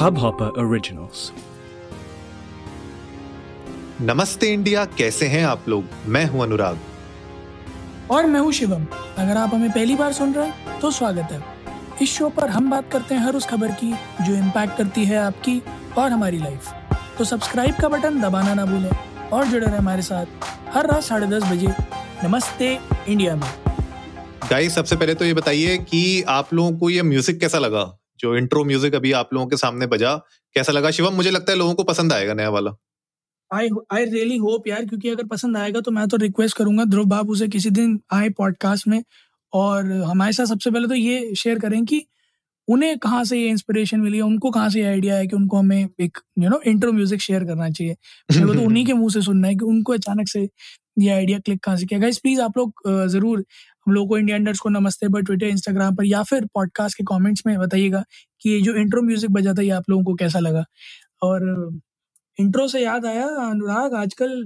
Hubhopper Originals. नमस्ते India कैसे हैं आप लोग? मैं हूँ अनुराग। और मैं हूँ शिवम। अगर आप हमें पहली बार सुन रहे हैं तो स्वागत है। इस शो पर हम बात करते हैं हर उस खबर की जो इम्पैक्ट करती है आपकी और हमारी लाइफ तो सब्सक्राइब का बटन दबाना ना भूलें और जुड़े रहे हमारे साथ हर रात साढ़े दस बजे नमस्ते इंडिया में। गाइस सबसे पहले तो ये बताइए कि आप लोगों को ये म्यूज़िक कैसा लगा? जो इंट्रो म्यूज़िक अभी आप लोगों के सामने बजा कैसा लगा? शिवम मुझे लगता है लोगों को पसंद आएगा नया वाला। आई आई रियली होप यार क्योंकि अगर पसंद आएगा तो मैं तो रिक्वेस्ट करूँगा ध्रुव बाबू से किसी दिन आए पॉडकास्ट में। और हमारे साथ सबसे पहले तो ये शेयर करें कि उन्हें कहाँ से ये इंस्पिरेशन मिली है उनको कहाँ से ये आइडिया है कि उनको हमें एक you know intro music share करना चाहिए। मेरे तो उन्हीं के मुँह से सुनना है कि उनको अचानक से ये आइडिया क्लिक कहाँ से किया। गाइस प्लीज़ आप लोग ज़रूर हम लोग को इंडिया अंडर्स को नमस्ते पर ट्विटर इंस्टाग्राम पर या फिर पॉडकास्ट के कमेंट्स में बताइएगा कि ये जो इंट्रो म्यूज़िक बजा था ये आप लोगों को कैसा लगा? और इंट्रो से याद आया अनुराग आजकल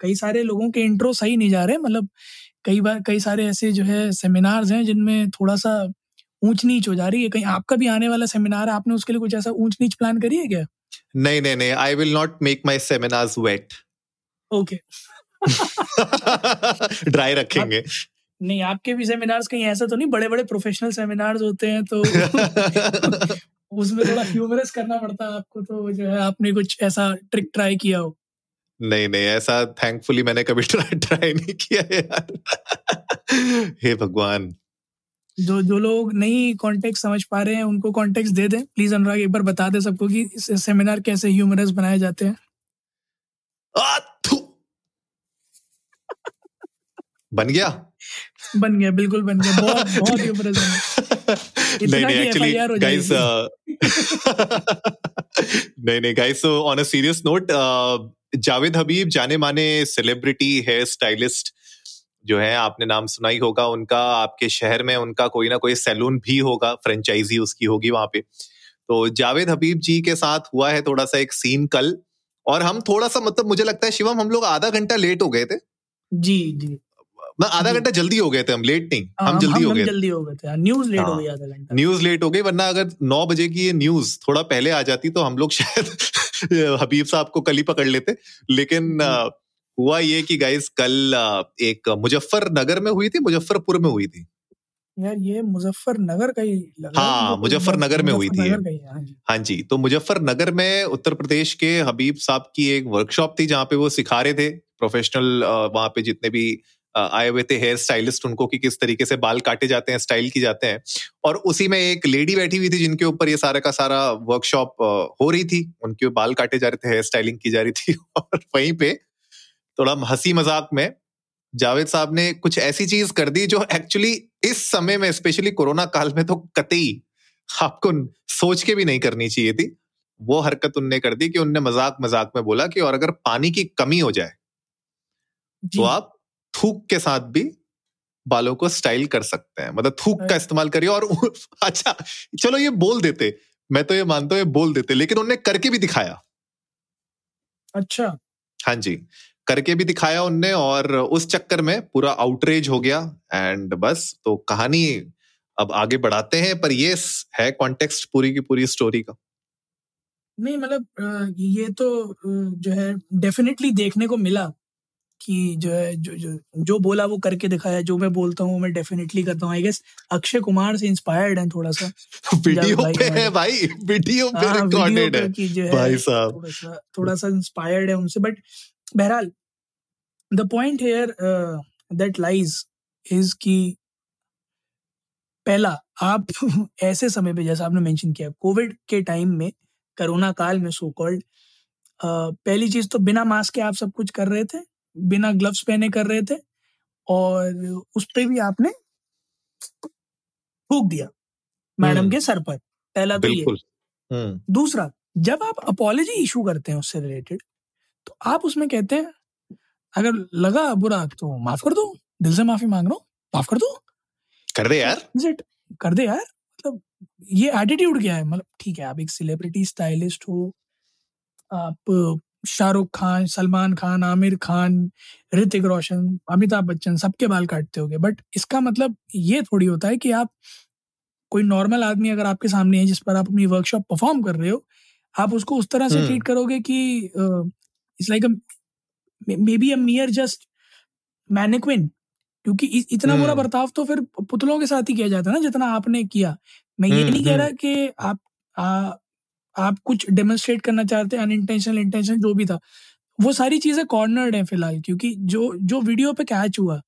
कई सारे लोगों के इंट्रो सही नहीं जा रहे मतलब कई बार कई सारे ऐसे जो है सेमिनार्स हैं जिनमें थोड़ा सा ऊंच नीच हो जा रही है। कहीं आपका भी आने वाला सेमिनार है आपने उसके लिए कुछ ऐसा ऊंच नीच प्लान करी है क्या? नहीं नहीं नहीं I will not make my seminars wet okay dry रखेंगे। नहीं आपके भी सेमिनार्स कहीं ऐसा तो नहीं? बड़े बड़े प्रोफेशनल सेमिनार्स होते हैं तो उसमें थोड़ा ह्यूमरस करना पड़ता है आपको तो जो है आपने कुछ ऐसा ट्रिक ट्राई किया हो? नहीं नहीं ऐसा थैंकफुली मैंने कभी ट्राई ट्राई नहीं किया यार। हे भगवान। जो जो लोग नहीं कॉन्टेक्ट समझ पा रहे हैं उनको कॉन्टेक्ट दे दें। प्लीज़ अनुराग एक बार बता दे सबको कि सेमिनार कैसे ह्यूमरस बनाए जाते हैं आ, थू। बन गया? बन गया बिल्कुल बन गया। बहुत बहुत ह्यूमरस बना नहीं नहीं एक्चुअली गाइस नहीं नहीं guys so on a serious note Javed Habib जाने माने सेलिब्रिटी हेयर स्टाइलिस्ट जो है आपने नाम सुना ही होगा उनका आपके शहर में उनका कोई ना कोई सैलून भी होगा फ्रेंचाइजी उसकी होगी वहाँ पे। तो जावेद हबीब जी के साथ हुआ है थोड़ा सा एक सीन कल और हम थोड़ा सा मतलब मुझे लगता है शिवम हम लोग आधा घंटा लेट हो गए थे। जी जी। मैं आधा घंटा जल्दी हो गए थे हम लेट नहीं हाँ, हम जल्दी हम, हो गए जल्दी हो गए थे न्यूज़ लेट हो हाँ। गई आधा घंटा। न्यूज़ लेट हो गई वरना अगर नौ बजे की ये न्यूज़ थोड़ा पहले आ जाती तो हम लोग शायद हबीब साहब को कल ही पकड़ लेते। लेकिन हुआ ये कि गाइस कल एक मुजफ्फरनगर में हुई थी मुजफ्फरपुर में हुई थी। यार ये मुजफ्फरनगर का ही लग है हाँ, मुजफ्फरनगर में हुई थी ही है, हाँ जी। हाँ तो मुजफ्फरनगर में उत्तर प्रदेश के हबीब साहब की एक वर्कशॉप थी जहाँ पे वो सिखा रहे थे प्रोफेशनल वहाँ पे जितने भी आए हुए थे हेयर स्टाइलिस्ट उनको कि किस तरीके से बाल काटे जाते हैं स्टाइल की जाते हैं। और उसी में एक लेडी बैठी हुई थी जिनके ऊपर ये सारा का सारा वर्कशॉप हो रही थी। उनके बाल काटे जा रहे थे हेयर स्टाइलिंग की जा रही थी और वहीं पे थोड़ा हँसी मज़ाक में जावेद साहब ने कुछ ऐसी चीज़ कर दी जो एक्चुअली इस समय में स्पेशली कोरोना काल में तो कतई आपको सोच के भी नहीं करनी चाहिए थी। वो हरकत उनने कर दी कि उनने मज़ाक मज़ाक में बोला कि और अगर पानी की कमी हो जाए तो आप थूक के साथ भी बालों को स्टाइल कर सकते हैं। मतलब थूक का इस्तेमाल करिए और अच्छा चलो ये बोल देते। मैं तो ये मानता हूँ ये बोल देते लेकिन उनने करके भी दिखाया। अच्छा। हाँ जी करके भी दिखाया उनने और उस चक्कर में पूरा आउटरेज हो गया एंड बस तो कहानी अब आगे बढ़ाते हैं पर ये है कॉन्टेक्स्ट पूरी की पूरी स्टोरी का। नहीं मतलब ये तो जो है डेफिनेटली देखने को मिला। कि जो है जो जो जो बोला वो करके दिखाया जो मैं बोलता हूँ मैं डेफिनेटली करता हूँ। आई गेस अक्षय कुमार से इंस्पायर्ड है थोड़ा सा वीडियो पे है भाई वीडियो पे रिकॉर्डेड है। है भाई साहब। थोड़ा सा थोड़ा सा इंस्पायर्ड है उनसे। बट बहरहाल the point here that lies is कि पहला आप ऐसे समय पे जैसा आपने मेंशन किया कोविड के टाइम में कोरोना काल में सो कॉल्ड पहली चीज़ तो बिना मास्क के आप सब कुछ कर रहे थे? बिना ग्लव्स पहने कर रहे थे और उस पर भी आपने थूक दिया मैडम हम्म। के सर पर। पहला तो ये। हम्म। दूसरा जब आप अपॉलॉजी इशू करते हैं उससे रिलेटेड तो आप उसमें कहते हैं अगर लगा बुरा तो माफ़ कर दो दिल से माफ़ी मांग रहा हूँ माफ़ कर दो। कर दे यार। Is कर दे यार। मतलब ये एटीट्यूड क्या है? मतलब ठीक है आप एक सेलिब्रिटी स्टाइलिस्ट हो आप शाहरुख खान सलमान खान आमिर खान ऋतिक रोशन अमिताभ बच्चन सबके बाल काटते होगे। बट इसका मतलब ये थोड़ी होता है कि आप कोई नॉर्मल आदमी अगर आपके सामने है जिस पर आप अपनी वर्कशॉप परफॉर्म कर रहे हो आप उसको उस तरह से ट्रीट हम्म करोगे कि it's like maybe a mere just mannequin क्योंकि इतना बुरा हम्म। बर्ताव तो फिर पुतलों के साथ ही किया जाता है ना जितना आपने किया। मैं ये हम्म नहीं कह रहा कि आप आप कुछ डेमोन्स्ट्रेट करना चाहते हैं अनइंटेंशनल इंटेंशन जो भी था वो सारी चीज़ें कॉर्नर्ड है फ़िलहाल क्योंकि जो जो वीडियो पे कैच हुआ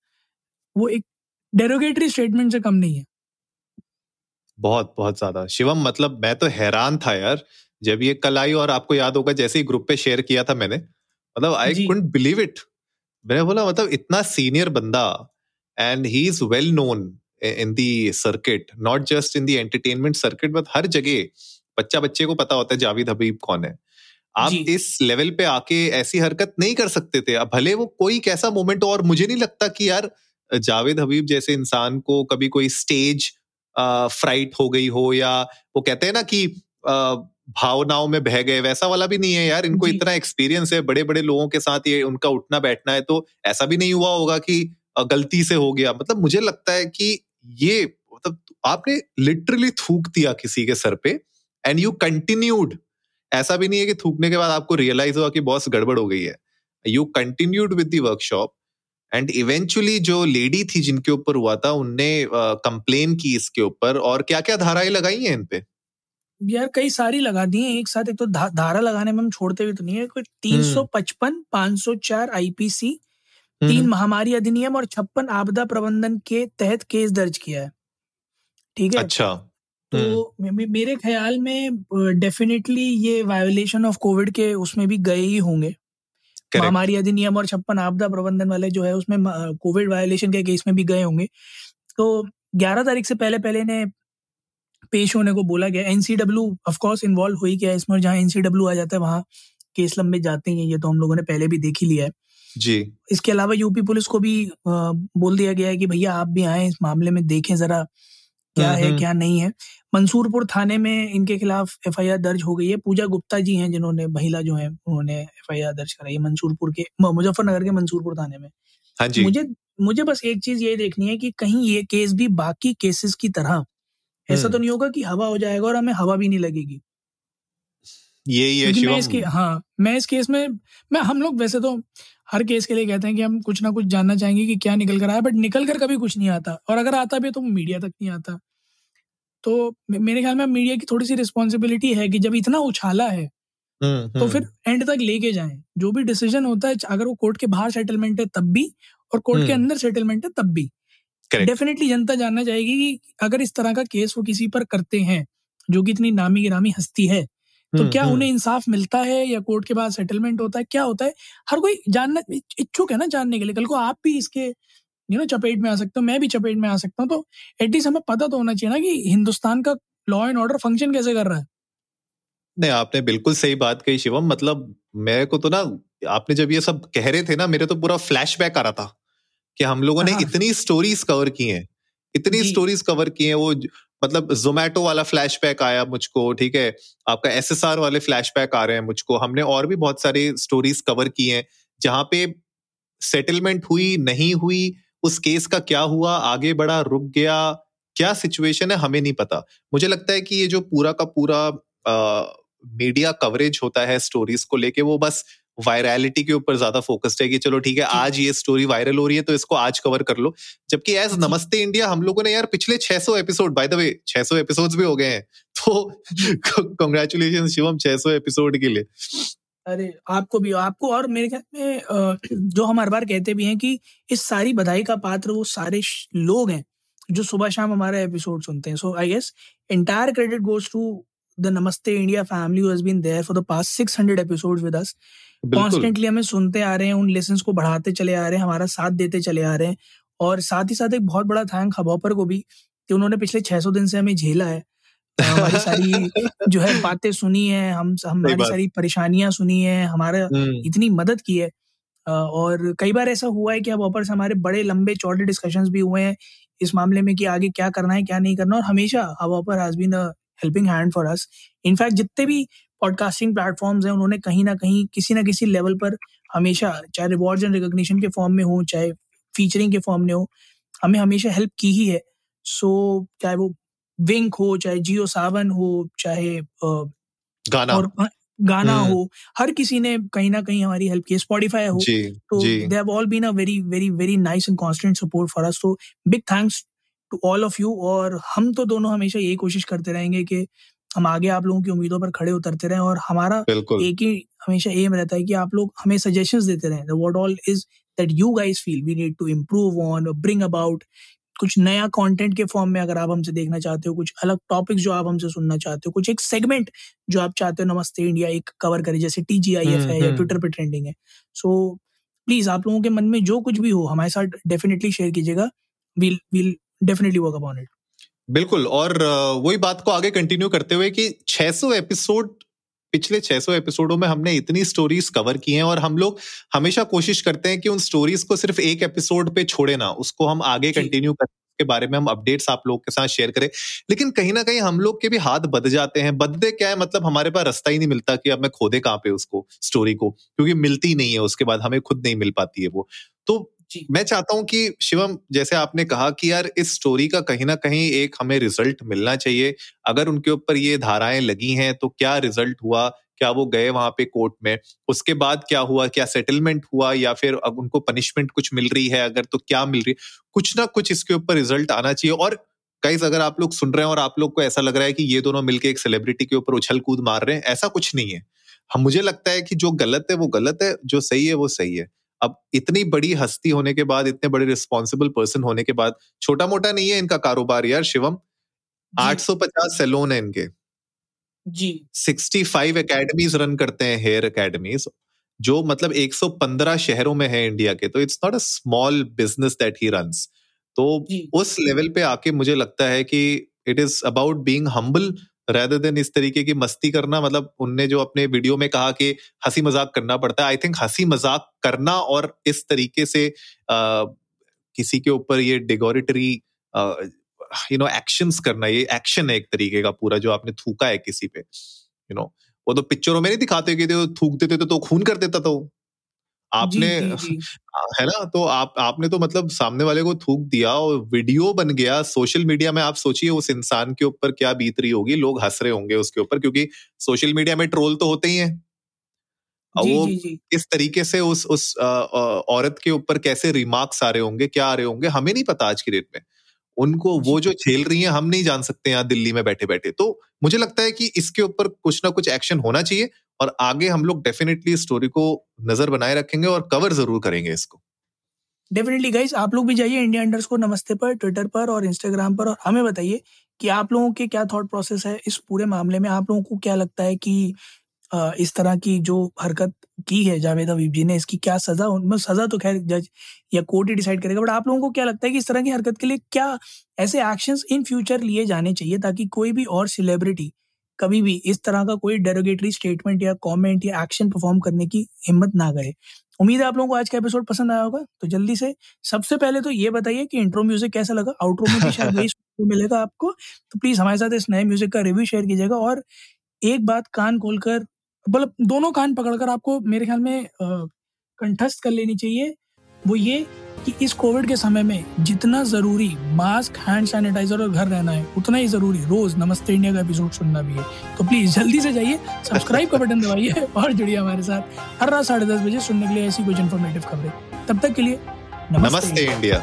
वो एक डेरोगेटरी स्टेटमेंट से कम नहीं है। बहुत बहुत ज़्यादा। शिवम मतलब मैं तो हैरान था यार जब ये कल आई और आपको याद होगा जैसे ही ग्रुप पे शेयर किया था मैंने मतलब आई जी। कुडंट बिलीव इट मैंने बोला मतलब इतना सीनियर बंदा and he is well known in the circuit not just in the entertainment circuit but हर जगह बच्चा बच्चे को पता होता है जावेद हबीब कौन है। आप इस लेवल पे आके ऐसी हरकत नहीं कर सकते थे। अब भले वो कोई कैसा मोमेंट हो और मुझे नहीं लगता कि यार जावेद हबीब जैसे इंसान को कभी कोई स्टेज फ्राइट हो गई हो या वो कहते हैं ना कि भावनाओं में बह गए वैसा वाला भी नहीं है यार। इनको इतना एक्सपीरियंस है बड़े बड़े लोगों के साथ ये उनका उठना बैठना है तो ऐसा भी नहीं हुआ होगा कि गलती से हो गया। मतलब मुझे लगता है कि ये मतलब आपने लिटरली थूक दिया किसी के सर पे। एंड यू कंटिन्यूड ऐसा भी नहीं है कि थूकने के बाद आपको रियलाइज़ हुआ कि बॉस गड़बड़ हो गई है। You continued with the workshop and eventually जो लेडी थी जिनके ऊपर हुआ था उनने कंप्लेन की इसके ऊपर और क्या क्या धाराएँ लगाई हैं इन पे? यार कई सारी लगा दी हैं। एक साथ एक तो धा, धारा लगाने में हम छोड़ते भी तो नहीं है। कोई तीन सौ पचपन पाँच सौ चार आईपीसी तीन महामारी अधिनियम और छप्पन आपदा प्रबंधन के तहत केस दर्ज किया है। ठीक है? अच्छा। तो मे- मे- मेरे ख्याल में डेफिनेटली ये वायोलेशन ऑफ़ कोविड के उसमें भी गए ही होंगे। महामारी अधिनियम और छप्पन आपदा प्रबंधन वाले जो है उसमें कोविड वायोलेशन के केस में भी गए होंगे। तो 11 तारीख से पहले पहले ने पेश होने को बोला गया। एनसीडब्ल्यू ऑफ़ कोर्स इन्वॉल्व हो ही गया इसमें जहाँ एनसीडब्ल्यू आ जाता है वहाँ केस लंबे जाते हैं ये तो हम लोगों ने पहले भी देख ही लिया है। जी। इसके अलावा यूपी पुलिस को भी बोल दिया गया है कि भैया आप भी आए इस मामले में देखें जरा। क्या हम्म, है हम्म। क्या नहीं है। मंसूरपुर थाने में इनके खिलाफ एफआईआर दर्ज हो गई है। पूजा गुप्ता जी हैं जिन्होंने महिला जो है उन्होंने एफआईआर दर्ज कराई है मंसूरपुर के मुजफ्फरनगर के मंसूरपुर थाने में। हाँ जी। मुझे मुझे बस एक चीज़ ये देखनी है कि कहीं ये केस भी बाकी केसेस की तरह ऐसा तो हम्म। नहीं होगा कि हवा हो जाएगा और हमें हवा भी नहीं लगेगी। ये ये मैं इसके हाँ मैं इस केस में मैं हम लोग वैसे तो हर केस के लिए कहते हैं कि हम कुछ ना कुछ जानना चाहेंगे कि क्या निकल कर आया बट निकल कर कभी कुछ नहीं आता। और अगर आता भी तो मीडिया तक नहीं आता। तो मेरे ख्याल में मीडिया की थोड़ी सी रिस्पॉन्सिबिलिटी है कि जब इतना उछाला है हम्म, तो हम्म, फिर एंड तक लेके जाएँ। जो भी डिसीज़न होता है अगर वो कोर्ट के बाहर सेटलमेंट है तब भी और कोर्ट के हम्म। अंदर सेटलमेंट है तब भी। डेफिनेटली जनता जानना चाहेगी कि अगर इस तरह का केस वो किसी पर करते हैं जो कि इतनी नामी गिरामी हस्ती है तो हम्म, क्या हम्म। उन्हें इंसाफ मिलता है या कोर्ट के बाद सेटलमेंट होता है? क्या होता है? हर कोई जानना इच्छुक है ना जानने के लिए। कल को आप भी इसके यू नो चपेट में आ सकते हो मैं भी चपेट में आ सकता हूँ। तो एटलीस्ट हमें पता तो होना चाहिए ना कि हिंदुस्तान का लॉ एंड ऑर्डर फ़ंक्शन कैसे कर रहा है। नहीं आपने बिल्कुल सही बात कही शिवम। मतलब मेरे को तो ना आपने जब ये सब कह रहे थे ना मेरे तो पूरा फ्लैशबैक आ रहा था कि हम लोगों ने हाँ। इतनी स्टोरीज कवर की हैं। इतनी स्टोरीज कवर की हैं वो मतलब जोमेटो वाला फ्लैशबैक आया मुझको ठीक है? आपका एसएसआर वाले फ्लैशबैक आ रहे हैं मुझको। हमने और भी बहुत सारी स्टोरीज कवर की हैं जहाँ पे सेटलमेंट हुई नहीं हुई उस केस का क्या हुआ आगे बढ़ा रुक गया क्या सिचुएशन है हमें नहीं पता। मुझे लगता है कि ये जो पूरा का पूरा आ, मीडिया कवरेज होता है स्टोरीज को लेके वो बस वायरलिटी के ऊपर ज़्यादा फोकस्ड है कि चलो ठीक है आज ये स्टोरी वायरल हो रही है तो इसको आज कवर कर लो। जबकि एज नमस्ते इंडिया हम लोगों ने यार पिछले 600 episode by the way 600 episodes भी हो गए हैं। तो कॉन्ग्रेचुलेशन शिवम 600 एपिसोड के लिए। अरे आपको भी आपको और मेरे ख्याल में जो हम हर बार कहते भी हैं कि इस सारी बधाई का पात्र वो सारे लोग हैं जो सुबह शाम हमारा एपिसोड सुनते हैं। So I guess entire credit goes to the Namaste India family who has been there for the past 600 episodes with us बिल्कुल। कॉन्स्टेंटली हमें सुनते आ रहे हैं उन लेसन्स को बढ़ाते चले आ रहे हैं हमारा साथ देते चले आ रहे हैं। और साथ ही साथ एक बहुत बड़ा थैंक हबॉपर को भी कि उन्होंने पिछले 600 दिन से हमें झेला है। हमारी सारी जो है बातें सुनी है हम हमारी सारी परेशानियाँ सुनी है हमारा हम्म, इतनी मदद की है। और कई बार ऐसा हुआ है कि अब ऑपर से हमारे बड़े लंबे चौड़े डिस्कशंस भी हुए हैं इस मामले में कि आगे क्या करना है क्या नहीं करना। और हमेशा Hubhopper has been helping hand for us in fact जितने भी पॉडकास्टिंग प्लेटफॉर्म्स हैं उन्होंने कहीं ना कहीं किसी ना किसी लेवल पर हमेशा चाहे रिवॉर्ड्स एंड रिकॉग्निशन के फॉर्म में हो चाहे फीचरिंग के फॉर्म में हो हमें हमेशा हेल्प की ही है। सो so, चाहे वो विंक हो चाहे जियो सावन हो चाहे गाना। और गाना हो हर किसी ने कहीं ना कहीं हमारी हेल्प की स्पॉटिफाई हो तो they have all been a very very very nice and constant support for us तो big thanks to all of you और हम तो दोनों हमेशा यही कोशिश करते रहेंगे कि हम आगे आप लोगों की उम्मीदों पर खड़े उतरते रहें और हमारा एक ही हमेशा एम रहता है कि आप लोग हमें सजेशंस देते रहें। What all is that you guys feel we need to improve on bring about कुछ नया कंटेंट के फॉर्म में अगर आप हमसे देखना चाहते हो कुछ अलग टॉपिक्स जो आप हमसे सुनना चाहते हो कुछ एक सेगमेंट जो आप चाहते हो नमस्ते इंडिया एक कवर करे जैसे टी जी आई एफ़ है या ट्विटर पे ट्रेंडिंग है। सो प्लीज़ आप लोगों के मन में जो कुछ भी हो हमारे साथ डेफिनेटली शेयर कीजिएगा। We'll will definitely work upon it बिल्कुल और वही बात को आगे कंटिन्यू करते हुए कि 600 एपिसोड पिछले 600 एपिसोडों में हमने इतनी स्टोरीज कवर की हैं और हम लोग हमेशा कोशिश करते हैं कि उन स्टोरीज को सिर्फ़ एक एपिसोड पे छोड़े ना उसको हम आगे कंटिन्यू करें के बारे में हम अपडेट्स आप लोग के साथ शेयर करें। लेकिन कहीं ना कहीं हम लोग के भी हाथ बद जाते हैं। बदते क्या है? मतलब हमारे पास रास्ता ही नहीं मिलता कि अब मैं खोदे कहाँ पे उसको स्टोरी को क्योंकि मिलती नहीं है उसके बाद हमें खुद नहीं मिल पाती है वो। तो मैं चाहता हूँ कि शिवम, जैसे आपने कहा कि यार इस स्टोरी का कहीं ना कहीं एक हमें रिज़ल्ट मिलना चाहिए। अगर उनके ऊपर ये धाराएँ लगी हैं तो क्या रिज़ल्ट हुआ? क्या वो गए वहाँ पे कोर्ट में? उसके बाद क्या हुआ? क्या सेटलमेंट हुआ? या फिर अब उनको पनिशमेंट कुछ मिल रही है? अगर तो क्या मिल रही है? कुछ ना कुछ इसके ऊपर रिज़ल्ट आना चाहिए। और गाइज़ अगर आप लोग सुन रहे हैं और आप लोग को ऐसा लग रहा है कि ये दोनों मिलकर एक सेलिब्रिटी के ऊपर उछल कूद मार रहे हैं, ऐसा कुछ नहीं है। हम, मुझे लगता है कि जो गलत है, वो गलत है, जो सही है, वो सही है। अब इतनी बड़ी हस्ती होने के बाद इतने बड़े रिस्पॉन्सिबल पर्सन होने के बाद छोटा मोटा नहीं है इनका कारोबार यार शिवम। 850 सैलून है इनके। जी। 65 एकेडमीज रन करते हैं हेयर एकेडमीज जो मतलब 115 शहरों में है इंडिया के तो it's not a small business that he run तो उस लेवल पे आके मुझे लगता है कि it is about being humble rather than इस तरीके की मस्ती करना मतलब उनने जो अपने वीडियो में कहा कि हँसी मज़ाक करना पड़ता है आई थिंक हँसी मज़ाक करना और इस तरीके से आ, किसी के ऊपर ये डिगोरिटरी यू नो एक्शंस करना ये एक्शन है एक तरीके का पूरा जो आपने थूका है किसी पे यू you नो know, वो तो पिक्चरों में नहीं दिखाते कि थूक देते तो खून कर देता था वो। आपने जी, जी, जी. है ना? तो आप आपने तो मतलब सामने वाले को थूक दिया और वीडियो बन गया। सोशल मीडिया में आप सोचिए उस इंसान के ऊपर क्या बीत रही होगी। लोग हंस रहे होंगे उसके ऊपर क्योंकि सोशल मीडिया में ट्रोल तो होते ही हैं। वो किस तरीके से उस उस औरत के ऊपर कैसे रिमार्क्स आ रहे होंगे क्या आ रहे होंगे हमें नहीं पता आज की डेट में। उनको वो जो। झेल रही हैं हम नहीं जान सकते यहाँ दिल्ली में बैठे बैठे तो मुझे लगता है कि इसके ऊपर कुछ ना कुछ एक्शन होना चाहिए और आगे हम लोग डेफिनेटली स्टोरी को नज़र बनाए रखेंगे और कवर ज़रूर करेंगे इसको। डेफिनेटली गाइस आप लोग भी जाइए इंडिया अंडर्स को नमस्ते पर ट्विटर पर और इंस्टाग्राम पर और हमें बताइए कि आप लोगों के क्या थॉट प्रोसेस है इस पूरे मामले में। आप लोगों को क्या लगता है कि इस तरह की जो हरकत की है जावेद हबीब जी ने, इसकी क्या सजा मतलब सजा तो खैर जज या कोर्ट ही डिसाइड करेगा, बट आप लोगों को क्या लगता है कि इस तरह की हरकत के लिए क्या ऐसे एक्शंस इन फ्यूचर लिए जाने चाहिए ताकि कोई भी और सेलिब्रिटी कभी भी इस तरह का कोई डेरोगेटरी स्टेटमेंट या कमेंट या एक्शन परफॉर्म करने की हिम्मत ना करे? उम्मीद है आप लोगों को आज का एपिसोड पसंद आया होगा तो जल्दी से सबसे पहले तो ये बताइए कि इंट्रो म्यूज़िक कैसा लगा? आउट्रो में भी शायद मिलेगा आपको तो प्लीज़ हमारे साथ इस नए म्यूज़िक का रिव्यू शेयर कीजिएगा और एक बात कान खोलकर मतलब दोनों कान पकड़कर आपको मेरे ख्याल में कंठस्थ कर लेनी चाहिए। वो ये कि इस कोविड के समय में जितना ज़रूरी मास्क हैंड सैनिटाइजर और घर रहना है उतना ही ज़रूरी रोज नमस्ते इंडिया का एपिसोड सुनना भी है। तो प्लीज़ जल्दी से जाइए सब्सक्राइब का बटन दबाइए और जुड़िए हमारे साथ हर रात साढ़े दस बजे सुनने के लिए ऐसी कुछ इन्फॉर्मेटिव खबरें। तब तक के लिए नमस्ते, नमस्ते इंडिया।